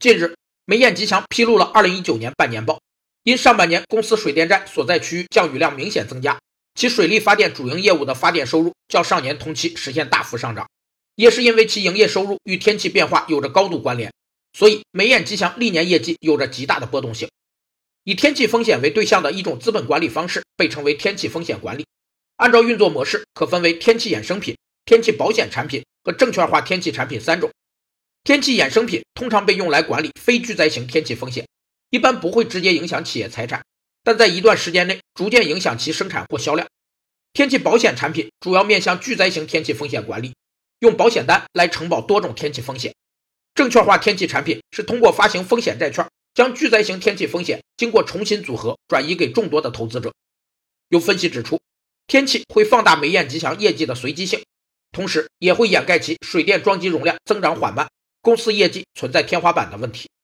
近日，梅雁吉祥披露了2019年半年报，因上半年公司水电站所在区域降雨量明显增加，其水利发电主营业务的发电收入较上年同期实现大幅上涨，也是因为其营业收入与天气变化有着高度关联，所以梅雁吉祥历年业绩有着极大的波动性。以天气风险为对象的一种资本管理方式被称为天气风险管理，按照运作模式可分为天气衍生品、天气保险产品和证券化天气产品三种。天气衍生品通常被用来管理非巨灾型天气风险，一般不会直接影响企业财产，但在一段时间内逐渐影响其生产或销量。天气保险产品主要面向巨灾型天气风险管理，用保险单来承保多种天气风险。证券化天气产品是通过发行风险债券，将巨灾型天气风险经过重新组合转移给众多的投资者。有分析指出，天气会放大煤燕吉祥业绩的随机性，同时也会掩盖其水电装机容量增长缓慢。公司业绩存在天花板的问题。